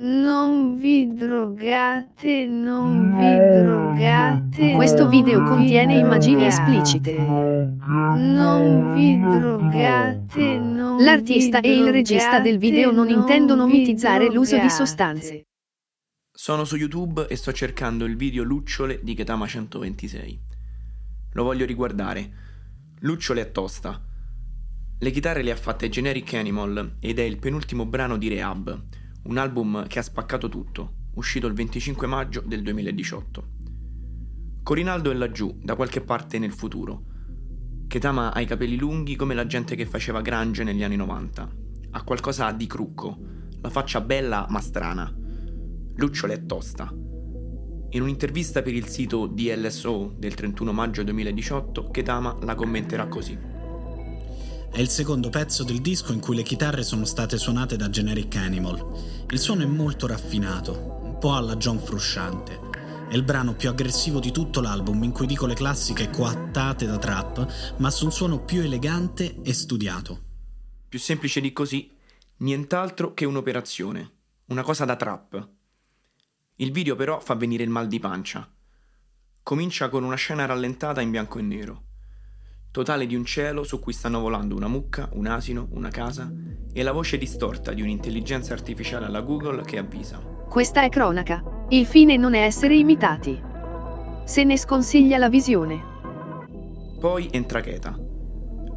Non vi drogate, non vi drogate. Questo video contiene immagini esplicite. Non vi drogate, non L'artista vi e il regista del video non intendono mitizzare l'uso di sostanze. Sono su YouTube e sto cercando il video Lucciole di Ketama 126. Lo voglio riguardare. Lucciole è tosta. Le chitarre le ha fatte Generic Animal ed è il penultimo brano di Rehab, un album che ha spaccato tutto, uscito il 25 maggio del 2018. Corinaldo è laggiù, da qualche parte nel futuro. Ketama ha i capelli lunghi come la gente che faceva grange negli anni 90. Ha qualcosa di crucco, la faccia bella ma strana. Lucciole è tosta. In un'intervista per il sito DLSO del 31 maggio 2018, Ketama la commenterà così. È il secondo pezzo del disco in cui le chitarre sono state suonate da Generic Animal. Il suono è molto raffinato, un po' alla John Frusciante. È il brano più aggressivo di tutto l'album in cui dico le classiche coattate da trap, ma su un suono più elegante e studiato. Più semplice di così, nient'altro che un'operazione, una cosa da trap. Il video però fa venire il mal di pancia. Comincia con una scena rallentata in bianco e nero. Totale di un cielo su cui stanno volando una mucca, un asino, una casa e la voce distorta di un'intelligenza artificiale alla Google che avvisa. Questa è cronaca. Il fine non è essere imitati. Se ne sconsiglia la visione. Poi entra Cheta,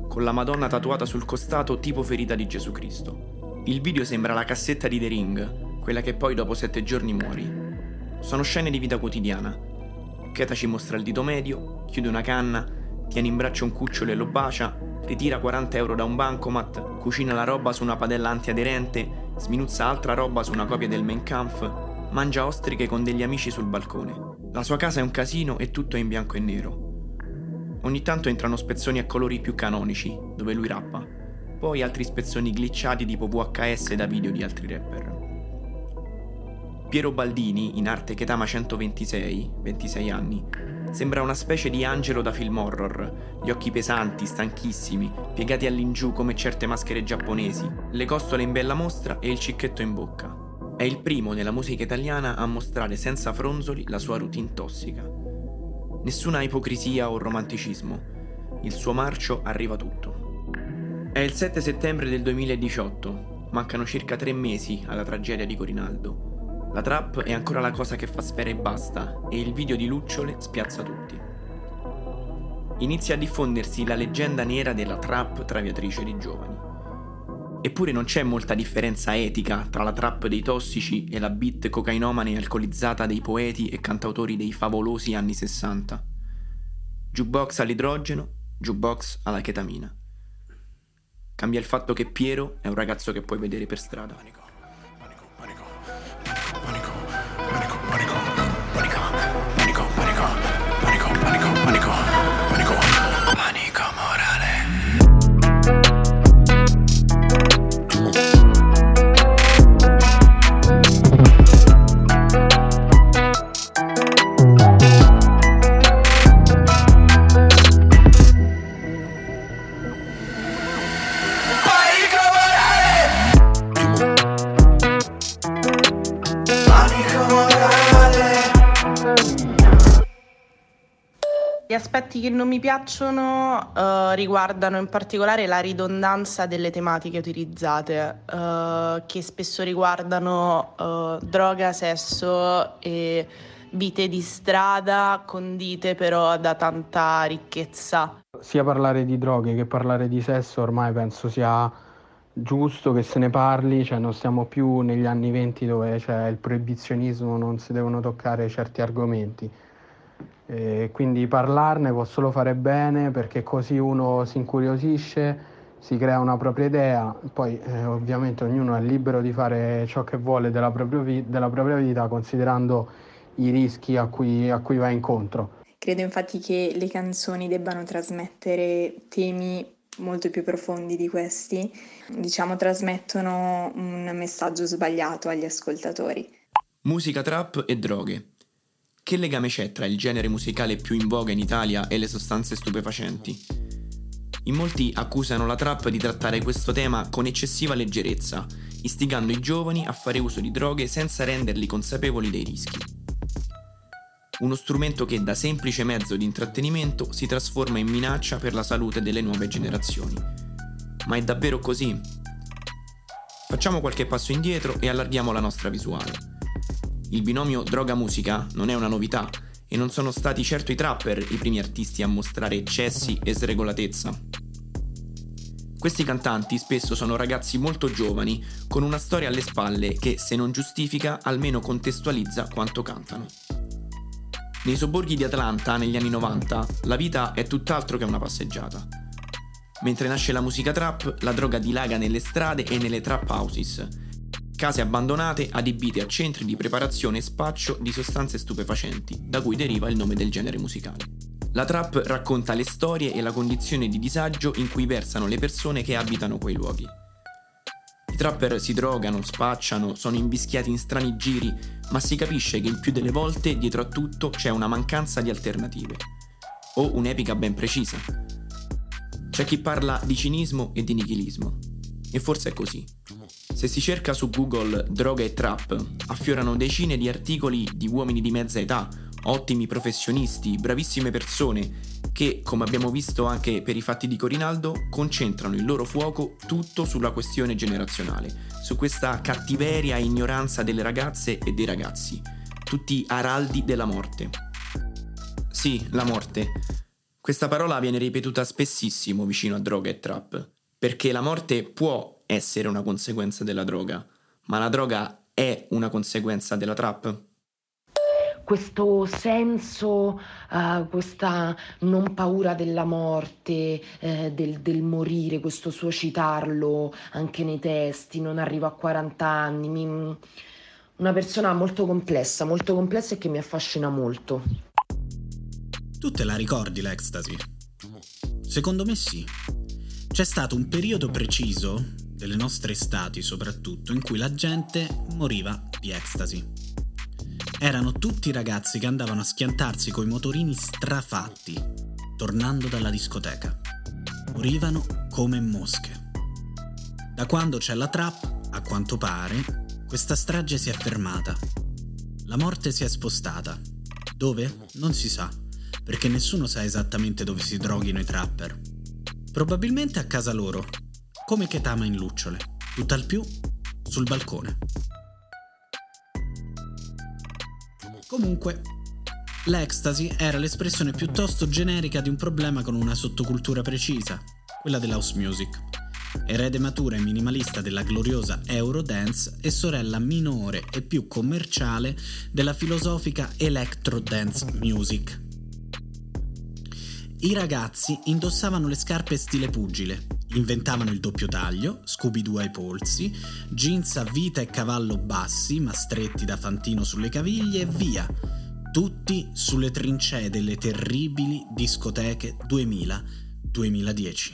con la Madonna tatuata sul costato tipo ferita di Gesù Cristo. Il video sembra la cassetta di The Ring, quella che poi dopo sette giorni muori. Sono scene di vita quotidiana. Cheta ci mostra il dito medio, chiude una canna, tiene in braccio un cucciolo e lo bacia, ritira 40 euro da un bancomat, cucina la roba su una padella antiaderente, sminuzza altra roba su una copia del Mein Kampf, mangia ostriche con degli amici sul balcone. La sua casa è un casino e tutto è in bianco e nero. Ogni tanto entrano spezzoni a colori più canonici, dove lui rappa, poi altri spezzoni glitchati tipo VHS da video di altri rapper. Piero Baldini, in arte Ketama 126, 26 anni, sembra una specie di angelo da film horror, gli occhi pesanti, stanchissimi, piegati all'ingiù come certe maschere giapponesi, le costole in bella mostra e il cicchetto in bocca. È il primo nella musica italiana a mostrare senza fronzoli la sua routine tossica. Nessuna ipocrisia o romanticismo. Il suo marcio arriva tutto. È il 7 settembre del 2018. Mancano circa tre mesi alla tragedia di Corinaldo. La trap è ancora la cosa che fa sfera e basta, e il video di Lucciole spiazza tutti. Inizia a diffondersi la leggenda nera della trap traviatrice di giovani. Eppure non c'è molta differenza etica tra la trap dei tossici e la beat cocainomane e alcolizzata dei poeti e cantautori dei favolosi anni 60. Jukebox all'idrogeno, jukebox alla chetamina. Cambia il fatto che Piero è un ragazzo che puoi vedere per strada. Che non mi piacciono eh, riguardano in particolare la ridondanza delle tematiche utilizzate, eh, che spesso riguardano eh, droga, sesso e vite di strada, condite però da tanta ricchezza. sia parlare di droghe che parlare di sesso ormai penso sia giusto che se ne parli, cioè non stiamo più negli anni venti dove c'è il proibizionismo, non si devono toccare certi argomenti. E quindi parlarne può solo fare bene perché così uno si incuriosisce, si crea una propria idea, poi eh, ovviamente ognuno è libero di fare ciò che vuole della, propria vi- della propria vita considerando i rischi a cui, a cui va incontro. Credo infatti che le canzoni debbano trasmettere temi molto più profondi di questi, diciamo trasmettono un messaggio sbagliato agli ascoltatori. Musica trap e droghe. Che legame c'è tra il genere musicale più in voga in Italia e le sostanze stupefacenti? In molti accusano la trap di trattare questo tema con eccessiva leggerezza, istigando i giovani a fare uso di droghe senza renderli consapevoli dei rischi. Uno strumento che da semplice mezzo di intrattenimento si trasforma in minaccia per la salute delle nuove generazioni. Ma è davvero così? Facciamo qualche passo indietro e allarghiamo la nostra visuale. Il binomio droga-musica non è una novità e non sono stati certo i trapper i primi artisti a mostrare eccessi e sregolatezza. Questi cantanti spesso sono ragazzi molto giovani, con una storia alle spalle che, se non giustifica, almeno contestualizza quanto cantano. Nei sobborghi di Atlanta, negli anni 90, la vita è tutt'altro che una passeggiata. Mentre nasce la musica trap, la droga dilaga nelle strade e nelle trap houses, case abbandonate adibite a centri di preparazione e spaccio di sostanze stupefacenti, da cui deriva il nome del genere musicale. La trap racconta le storie e la condizione di disagio in cui versano le persone che abitano quei luoghi. I trapper si drogano, spacciano, sono invischiati in strani giri, ma si capisce che il più delle volte dietro a tutto c'è una mancanza di alternative. O un'epica ben precisa. C'è chi parla di cinismo e di nichilismo. E forse è così. Se si cerca su Google droga e trap, affiorano decine di articoli di uomini di mezza età, ottimi professionisti, bravissime persone, che, come abbiamo visto anche per i fatti di Corinaldo, concentrano il loro fuoco tutto sulla questione generazionale, su questa cattiveria e ignoranza delle ragazze e dei ragazzi, tutti araldi della morte. Sì, la morte. Questa parola viene ripetuta spessissimo vicino a droga e trap, perché la morte può essere una conseguenza della droga, ma la droga è una conseguenza della trap? questo senso, uh, questa non paura della morte, eh, del, del, morire, questo suo citarlo anche nei testi, non arrivo a 40 anni, mi... una persona molto complessa, molto complessa e che mi affascina molto. Tu te la ricordi l'ecstasy? Secondo me sì. C'è stato un periodo preciso delle nostre estati soprattutto, in cui la gente moriva di ecstasy. Erano tutti ragazzi che andavano a schiantarsi coi motorini strafatti, tornando dalla discoteca. Morivano come mosche. Da quando c'è la trap, a quanto pare, questa strage si è fermata. La morte si è spostata. Dove? Non si sa, perché nessuno sa esattamente dove si droghino i trapper. Probabilmente a casa loro, come Ketama in lucciole, tutt'al più sul balcone. Comunque, l'ecstasy era l'espressione piuttosto generica di un problema con una sottocultura precisa, quella dell'house music. Erede matura e minimalista della gloriosa Eurodance e sorella minore e più commerciale della filosofica Electro Dance Music. I ragazzi indossavano le scarpe stile pugile, Inventavano il doppio taglio, Scooby-Doo ai polsi, jeans a vita e cavallo bassi, ma stretti da fantino sulle caviglie e via. Tutti sulle trincee delle terribili discoteche 2000-2010,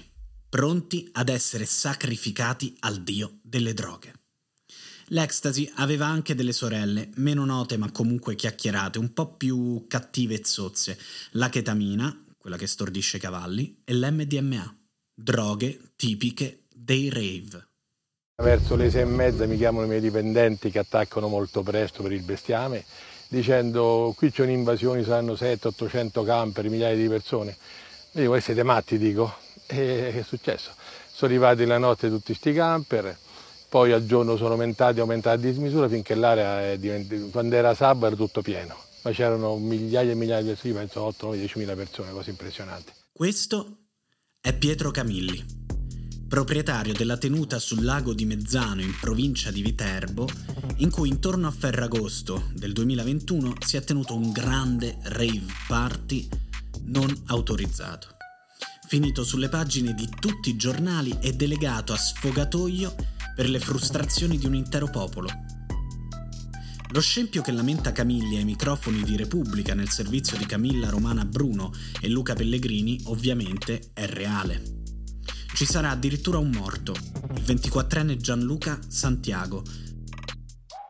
pronti ad essere sacrificati al dio delle droghe. L'Ecstasy aveva anche delle sorelle, meno note ma comunque chiacchierate, un po' più cattive e zozze, la chetamina, quella che stordisce i cavalli, e l'MDMA droghe tipiche dei rave. Verso le sei e mezza mi chiamano i miei dipendenti che attaccano molto presto per il bestiame dicendo qui c'è un'invasione, saranno 700-800 camper, migliaia di persone. Io dico, voi siete matti, dico. E che è successo? Sono arrivati la notte tutti questi camper, poi al giorno sono aumentati, aumentati a dismisura finché l'area è diventata, quando era sabato era tutto pieno, ma c'erano migliaia e migliaia di persone, penso 8-10 mila persone, cose impressionanti. Questo è Pietro Camilli, proprietario della tenuta sul lago di Mezzano in provincia di Viterbo, in cui intorno a Ferragosto del 2021 si è tenuto un grande rave party non autorizzato. Finito sulle pagine di tutti i giornali e delegato a sfogatoio per le frustrazioni di un intero popolo. Lo scempio che lamenta Camilli ai microfoni di Repubblica nel servizio di Camilla Romana Bruno e Luca Pellegrini ovviamente è reale. Ci sarà addirittura un morto, il 24enne Gianluca Santiago,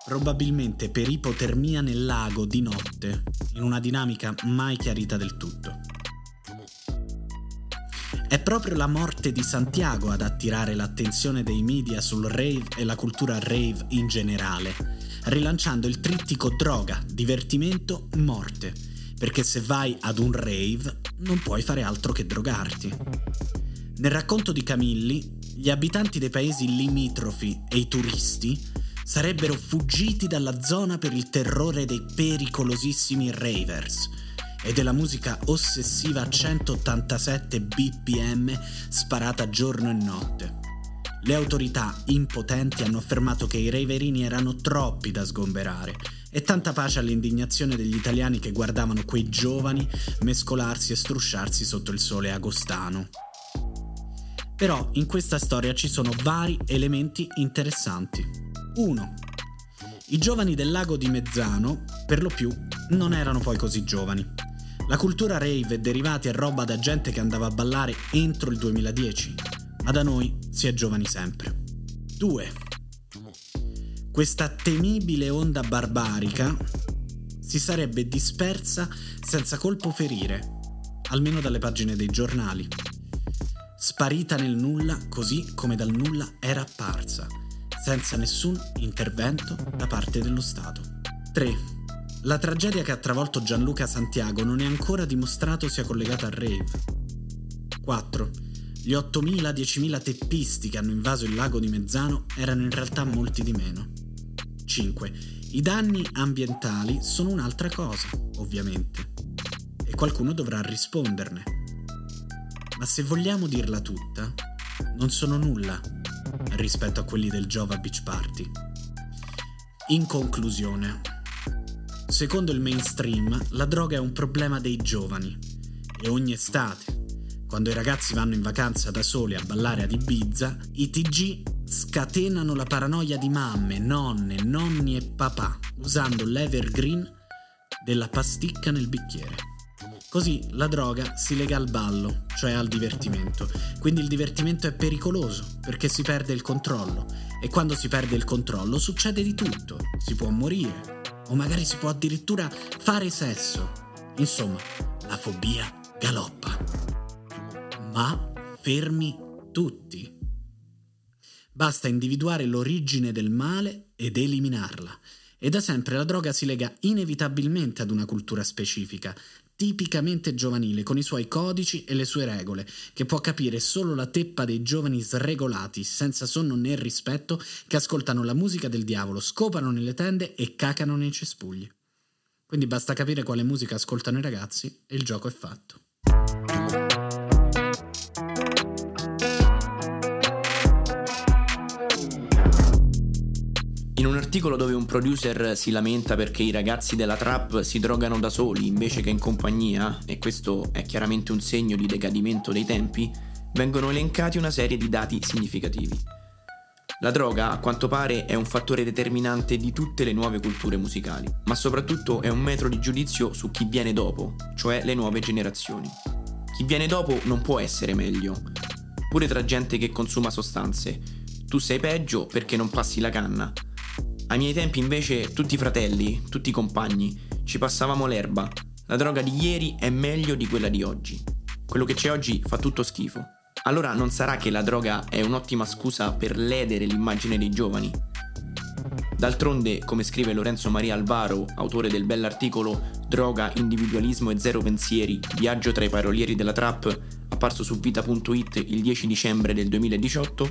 probabilmente per ipotermia nel lago di notte, in una dinamica mai chiarita del tutto. È proprio la morte di Santiago ad attirare l'attenzione dei media sul rave e la cultura rave in generale, rilanciando il trittico droga, divertimento, morte, perché se vai ad un rave non puoi fare altro che drogarti. Nel racconto di Camilli, gli abitanti dei paesi limitrofi e i turisti sarebbero fuggiti dalla zona per il terrore dei pericolosissimi ravers e della musica ossessiva a 187 bpm sparata giorno e notte. Le autorità impotenti hanno affermato che i raverini erano troppi da sgomberare e tanta pace all'indignazione degli italiani che guardavano quei giovani mescolarsi e strusciarsi sotto il sole agostano. Però in questa storia ci sono vari elementi interessanti. 1. I giovani del lago di Mezzano, per lo più, non erano poi così giovani. La cultura rave è derivata e roba da gente che andava a ballare entro il 2010, ma da noi si è giovani sempre. 2. Questa temibile onda barbarica si sarebbe dispersa senza colpo ferire, almeno dalle pagine dei giornali sparita nel nulla così come dal nulla era apparsa, senza nessun intervento da parte dello Stato. 3. La tragedia che ha travolto Gianluca Santiago non è ancora dimostrato sia collegata al rave. 4. Gli 8.000-10.000 teppisti che hanno invaso il lago di Mezzano erano in realtà molti di meno. 5. I danni ambientali sono un'altra cosa, ovviamente. E qualcuno dovrà risponderne ma se vogliamo dirla tutta, non sono nulla rispetto a quelli del Jova Beach Party. In conclusione, secondo il mainstream, la droga è un problema dei giovani e ogni estate, quando i ragazzi vanno in vacanza da soli a ballare ad Ibiza, i TG scatenano la paranoia di mamme, nonne, nonni e papà usando l'evergreen della pasticca nel bicchiere. Così la droga si lega al ballo, cioè al divertimento. Quindi il divertimento è pericoloso perché si perde il controllo e quando si perde il controllo succede di tutto. Si può morire o magari si può addirittura fare sesso. Insomma, la fobia galoppa. Ma fermi tutti. Basta individuare l'origine del male ed eliminarla. E da sempre la droga si lega inevitabilmente ad una cultura specifica, tipicamente giovanile, con i suoi codici e le sue regole, che può capire solo la teppa dei giovani sregolati, senza sonno né rispetto, che ascoltano la musica del diavolo, scopano nelle tende e cacano nei cespugli. Quindi basta capire quale musica ascoltano i ragazzi e il gioco è fatto. Articolo dove un producer si lamenta perché i ragazzi della trap si drogano da soli invece che in compagnia, e questo è chiaramente un segno di decadimento dei tempi, vengono elencati una serie di dati significativi. La droga, a quanto pare, è un fattore determinante di tutte le nuove culture musicali, ma soprattutto è un metro di giudizio su chi viene dopo, cioè le nuove generazioni. Chi viene dopo non può essere meglio, pure tra gente che consuma sostanze. Tu sei peggio perché non passi la canna, ai miei tempi invece tutti i fratelli, tutti i compagni, ci passavamo l'erba. La droga di ieri è meglio di quella di oggi. Quello che c'è oggi fa tutto schifo. Allora non sarà che la droga è un'ottima scusa per ledere l'immagine dei giovani? D'altronde, come scrive Lorenzo Maria Alvaro, autore del bell'articolo Droga, individualismo e zero pensieri, viaggio tra i parolieri della trap, apparso su vita.it il 10 dicembre del 2018,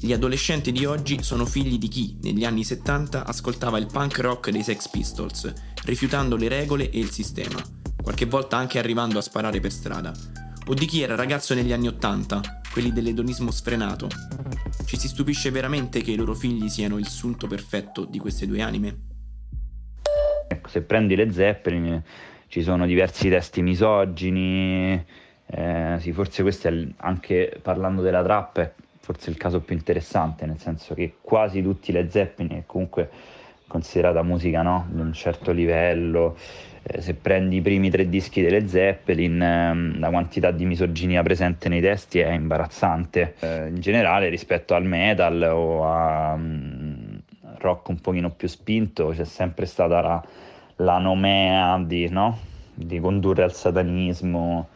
gli adolescenti di oggi sono figli di chi, negli anni 70, ascoltava il punk rock dei Sex Pistols, rifiutando le regole e il sistema, qualche volta anche arrivando a sparare per strada, o di chi era ragazzo negli anni 80, quelli dell'edonismo sfrenato. Ci si stupisce veramente che i loro figli siano il sunto perfetto di queste due anime? Ecco, se prendi le Zeppelin ci sono diversi testi misogini, eh, sì, forse questo è anche parlando della trap forse il caso più interessante, nel senso che quasi tutti le Zeppelin, che comunque considerata musica no? di un certo livello, eh, se prendi i primi tre dischi delle Zeppelin, ehm, la quantità di misoginia presente nei testi è imbarazzante. Eh, in generale rispetto al metal o a um, rock un pochino più spinto c'è sempre stata la, la nomea di, no? di condurre al satanismo,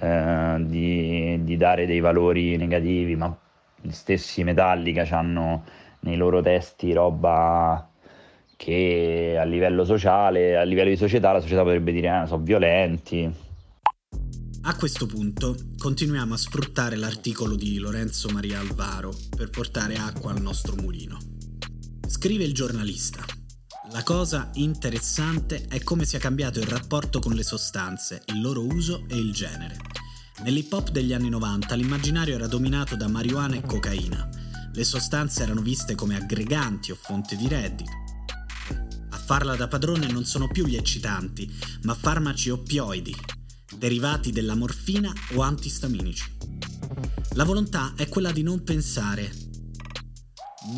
eh, di, di, dare dei valori negativi, ma gli stessi Metallica hanno nei loro testi roba che a livello sociale, a livello di società, la società potrebbe dire ah, sono violenti. A questo punto continuiamo a sfruttare l'articolo di Lorenzo Maria Alvaro per portare acqua al nostro mulino. Scrive il giornalista. La cosa interessante è come sia cambiato il rapporto con le sostanze, il loro uso e il genere. Nell'hip hop degli anni 90 l'immaginario era dominato da marijuana e cocaina. Le sostanze erano viste come aggreganti o fonte di reddito. A farla da padrone non sono più gli eccitanti, ma farmaci oppioidi, derivati della morfina o antistaminici. La volontà è quella di non pensare.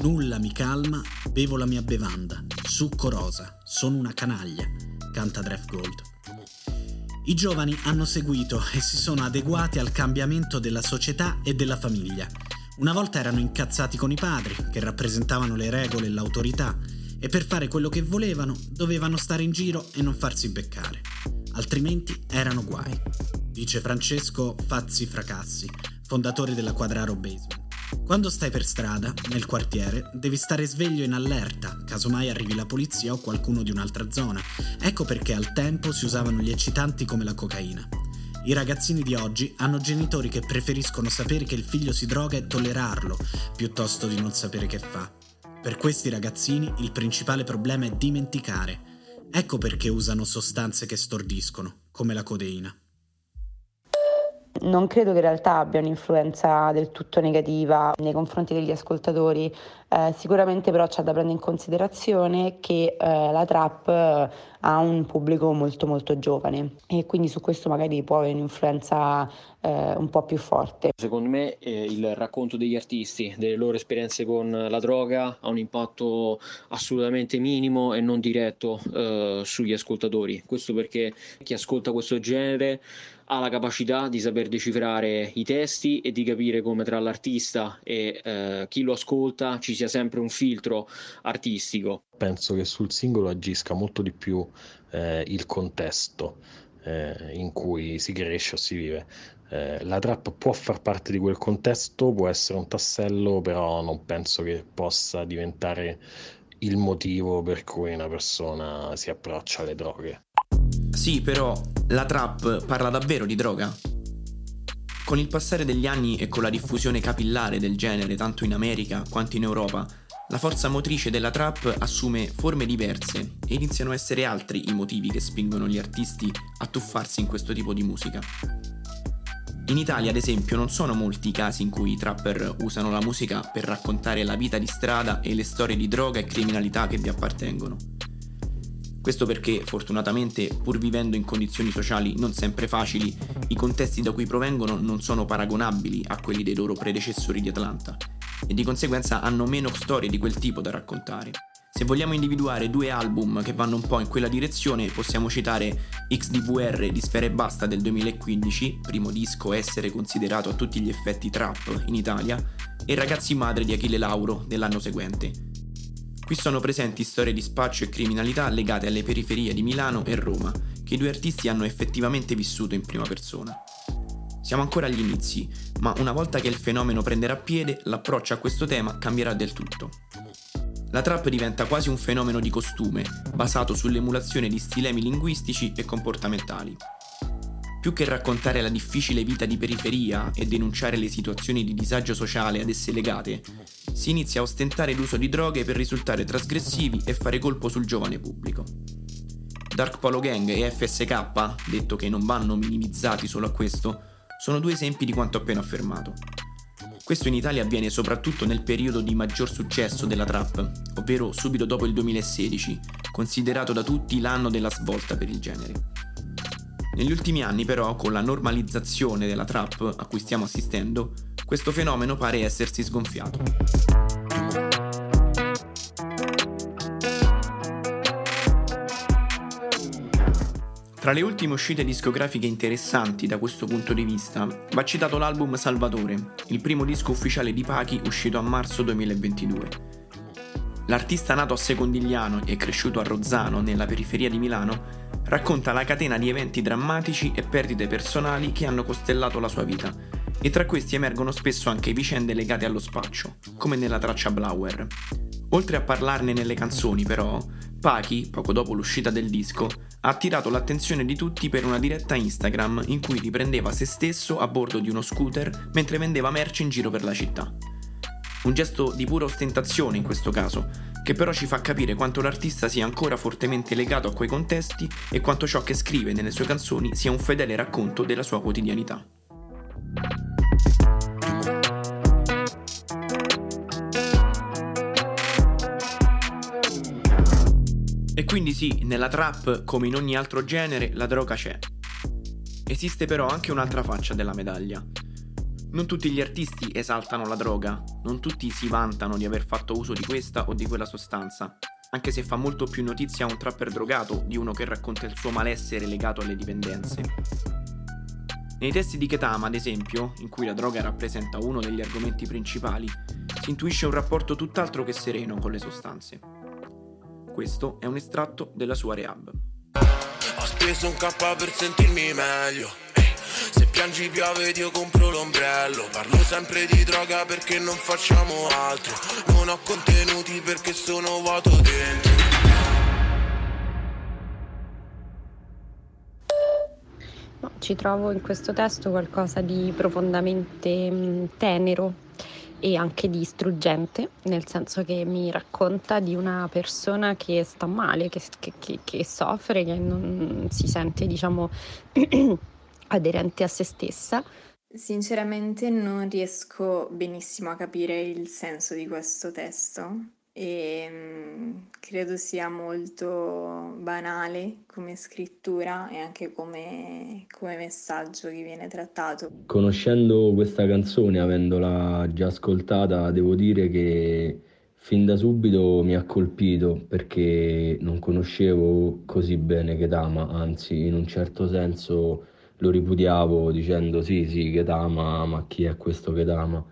Nulla mi calma, bevo la mia bevanda, succo rosa, sono una canaglia, canta Dref Gold. I giovani hanno seguito e si sono adeguati al cambiamento della società e della famiglia. Una volta erano incazzati con i padri, che rappresentavano le regole e l'autorità, e per fare quello che volevano dovevano stare in giro e non farsi beccare, altrimenti erano guai, dice Francesco Fazzi Fracassi, fondatore della Quadraro Basement. Quando stai per strada, nel quartiere, devi stare sveglio in allerta, casomai arrivi la polizia o qualcuno di un'altra zona. Ecco perché al tempo si usavano gli eccitanti come la cocaina. I ragazzini di oggi hanno genitori che preferiscono sapere che il figlio si droga e tollerarlo, piuttosto di non sapere che fa. Per questi ragazzini il principale problema è dimenticare. Ecco perché usano sostanze che stordiscono, come la codeina. Non credo che in realtà abbia un'influenza del tutto negativa nei confronti degli ascoltatori, eh, sicuramente però c'è da prendere in considerazione che eh, la trap eh, ha un pubblico molto molto giovane e quindi su questo magari può avere un'influenza eh, un po' più forte. Secondo me eh, il racconto degli artisti, delle loro esperienze con la droga ha un impatto assolutamente minimo e non diretto eh, sugli ascoltatori. Questo perché chi ascolta questo genere ha la capacità di saper decifrare i testi e di capire come tra l'artista e eh, chi lo ascolta ci sia sempre un filtro artistico. Penso che sul singolo agisca molto di più eh, il contesto eh, in cui si cresce o si vive. Eh, la trap può far parte di quel contesto, può essere un tassello, però non penso che possa diventare il motivo per cui una persona si approccia alle droghe. Sì, però la trap parla davvero di droga? Con il passare degli anni e con la diffusione capillare del genere tanto in America quanto in Europa, la forza motrice della trap assume forme diverse e iniziano a essere altri i motivi che spingono gli artisti a tuffarsi in questo tipo di musica. In Italia, ad esempio, non sono molti i casi in cui i trapper usano la musica per raccontare la vita di strada e le storie di droga e criminalità che vi appartengono. Questo perché, fortunatamente, pur vivendo in condizioni sociali non sempre facili, i contesti da cui provengono non sono paragonabili a quelli dei loro predecessori di Atlanta e di conseguenza hanno meno storie di quel tipo da raccontare. Se vogliamo individuare due album che vanno un po' in quella direzione, possiamo citare XDVR di Sfera e Basta del 2015, primo disco a essere considerato a tutti gli effetti trap in Italia, e Ragazzi Madre di Achille Lauro dell'anno seguente, Qui sono presenti storie di spaccio e criminalità legate alle periferie di Milano e Roma, che i due artisti hanno effettivamente vissuto in prima persona. Siamo ancora agli inizi, ma una volta che il fenomeno prenderà piede, l'approccio a questo tema cambierà del tutto. La trap diventa quasi un fenomeno di costume, basato sull'emulazione di stilemi linguistici e comportamentali. Più che raccontare la difficile vita di periferia e denunciare le situazioni di disagio sociale ad esse legate, si inizia a ostentare l'uso di droghe per risultare trasgressivi e fare colpo sul giovane pubblico. Dark Polo Gang e FSK, detto che non vanno minimizzati solo a questo, sono due esempi di quanto appena affermato. Questo in Italia avviene soprattutto nel periodo di maggior successo della trap, ovvero subito dopo il 2016, considerato da tutti l'anno della svolta per il genere. Negli ultimi anni però, con la normalizzazione della trap a cui stiamo assistendo, questo fenomeno pare essersi sgonfiato. Tra le ultime uscite discografiche interessanti da questo punto di vista va citato l'album Salvatore, il primo disco ufficiale di Pachi uscito a marzo 2022. L'artista nato a Secondigliano e cresciuto a Rozzano, nella periferia di Milano, racconta la catena di eventi drammatici e perdite personali che hanno costellato la sua vita, e tra questi emergono spesso anche vicende legate allo spaccio, come nella traccia Blower. Oltre a parlarne nelle canzoni, però, Pachi, poco dopo l'uscita del disco, ha attirato l'attenzione di tutti per una diretta Instagram in cui riprendeva se stesso a bordo di uno scooter mentre vendeva merce in giro per la città. Un gesto di pura ostentazione in questo caso, che però ci fa capire quanto l'artista sia ancora fortemente legato a quei contesti e quanto ciò che scrive nelle sue canzoni sia un fedele racconto della sua quotidianità. E quindi sì, nella trap, come in ogni altro genere, la droga c'è. Esiste però anche un'altra faccia della medaglia. Non tutti gli artisti esaltano la droga, non tutti si vantano di aver fatto uso di questa o di quella sostanza, anche se fa molto più notizia un trapper drogato di uno che racconta il suo malessere legato alle dipendenze. Nei testi di Ketama, ad esempio, in cui la droga rappresenta uno degli argomenti principali, si intuisce un rapporto tutt'altro che sereno con le sostanze. Questo è un estratto della sua rehab. Ho speso un K per sentirmi meglio. Se piangi piove io compro l'ombrello. Parlo sempre di droga perché non facciamo altro. Non ho contenuti perché sono vuoto dentro. No, ci trovo in questo testo qualcosa di profondamente mh, tenero e anche di struggente, nel senso che mi racconta di una persona che sta male, che- che- che soffre, che non si sente, diciamo, aderente a se stessa. Sinceramente non riesco benissimo a capire il senso di questo testo e mm, credo sia molto banale come scrittura e anche come, come messaggio che viene trattato. Conoscendo questa canzone, avendola già ascoltata, devo dire che fin da subito mi ha colpito perché non conoscevo così bene Ketama, anzi in un certo senso lo ripudiavo dicendo sì sì Ketama, ma chi è questo Ketama?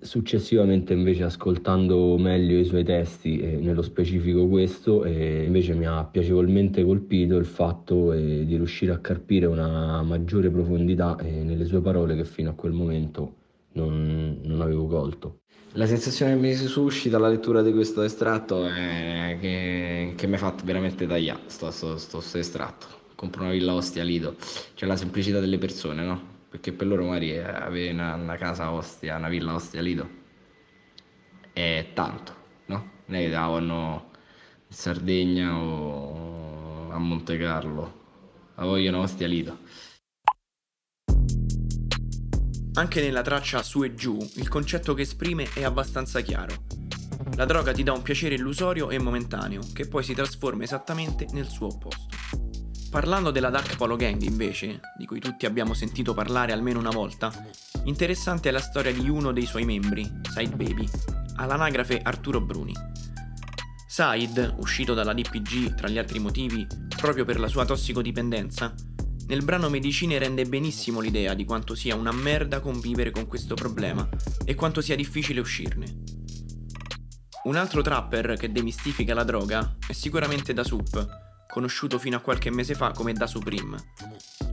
Successivamente invece ascoltando meglio i suoi testi, e nello specifico questo, e invece mi ha piacevolmente colpito il fatto eh, di riuscire a carpire una maggiore profondità eh, nelle sue parole che fino a quel momento non, non avevo colto. La sensazione che mi suscita la lettura di questo estratto è che, che mi ha fatto veramente tagliare sto, sto, sto- sto estratto. Compro una villa Ostia Lido, cioè la semplicità delle persone, no? Perché per loro magari avere una, una casa Ostia, una villa Ostia Lido è tanto, no? Non è che vanno in Sardegna o a Monte Carlo, la vogliono Ostia Lido. Anche nella traccia Su e Giù, il concetto che esprime è abbastanza chiaro. La droga ti dà un piacere illusorio e momentaneo, che poi si trasforma esattamente nel suo opposto. Parlando della Dark Polo Gang, invece, di cui tutti abbiamo sentito parlare almeno una volta, interessante è la storia di uno dei suoi membri, Side Baby, all'anagrafe Arturo Bruni. Said, uscito dalla DPG tra gli altri motivi proprio per la sua tossicodipendenza, nel brano Medicine rende benissimo l'idea di quanto sia una merda convivere con questo problema e quanto sia difficile uscirne. Un altro trapper che demistifica la droga è sicuramente Da Sup, conosciuto fino a qualche mese fa come Da Supreme.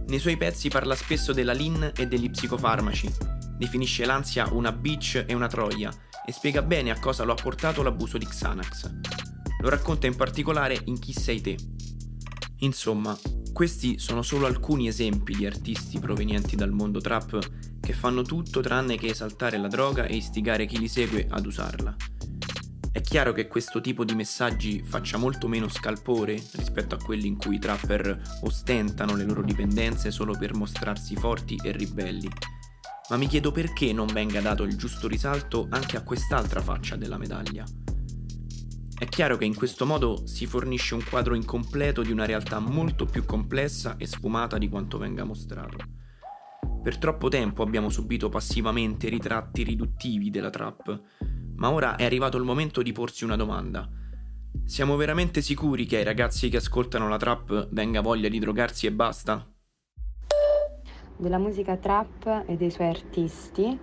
Nei suoi pezzi parla spesso della Lin e degli psicofarmaci, definisce l'ansia una bitch e una troia e spiega bene a cosa lo ha portato l'abuso di Xanax. Lo racconta in particolare in Chi sei te. Insomma, questi sono solo alcuni esempi di artisti provenienti dal mondo trap che fanno tutto tranne che esaltare la droga e istigare chi li segue ad usarla. È chiaro che questo tipo di messaggi faccia molto meno scalpore rispetto a quelli in cui i trapper ostentano le loro dipendenze solo per mostrarsi forti e ribelli, ma mi chiedo perché non venga dato il giusto risalto anche a quest'altra faccia della medaglia. È chiaro che in questo modo si fornisce un quadro incompleto di una realtà molto più complessa e sfumata di quanto venga mostrato. Per troppo tempo abbiamo subito passivamente ritratti riduttivi della trap, ma ora è arrivato il momento di porsi una domanda. Siamo veramente sicuri che ai ragazzi che ascoltano la trap venga voglia di drogarsi e basta? Della musica trap e dei suoi artisti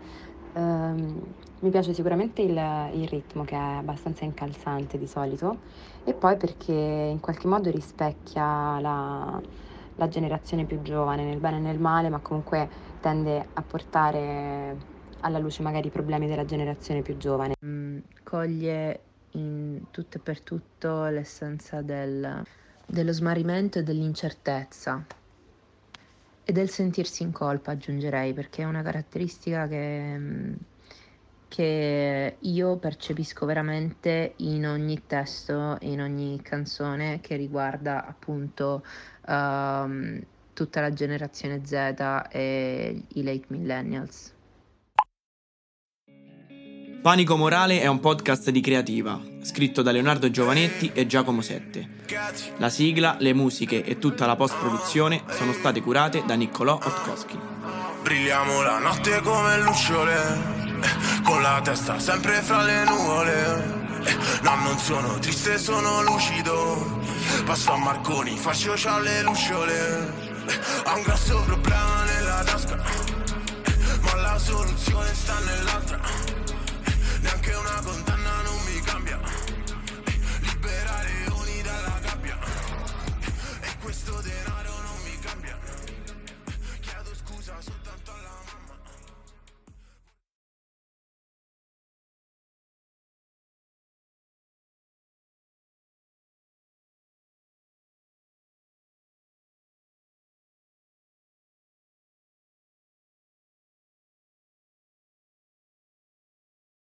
Ehm, mi piace sicuramente il, il ritmo che è abbastanza incalzante di solito e poi perché in qualche modo rispecchia la, la generazione più giovane nel bene e nel male, ma comunque tende a portare alla luce magari i problemi della generazione più giovane. Mm, coglie in tutto e per tutto l'essenza del, dello smarrimento e dell'incertezza e del sentirsi in colpa, aggiungerei, perché è una caratteristica che, mm, che io percepisco veramente in ogni testo, in ogni canzone che riguarda appunto um, tutta la generazione Z e i late millennials. Panico Morale è un podcast di creativa, scritto da Leonardo Giovanetti e Giacomo Sette. La sigla, le musiche e tutta la post-produzione sono state curate da Niccolò Otkowski. Brilliamo la notte come lucciole, con la testa sempre fra le nuvole. No, non sono triste, sono lucido. Passo a Marconi, faccio cialle lucciole. Ho un grosso problema nella tasca, ma la soluzione sta nell'altra. Neanche una condizione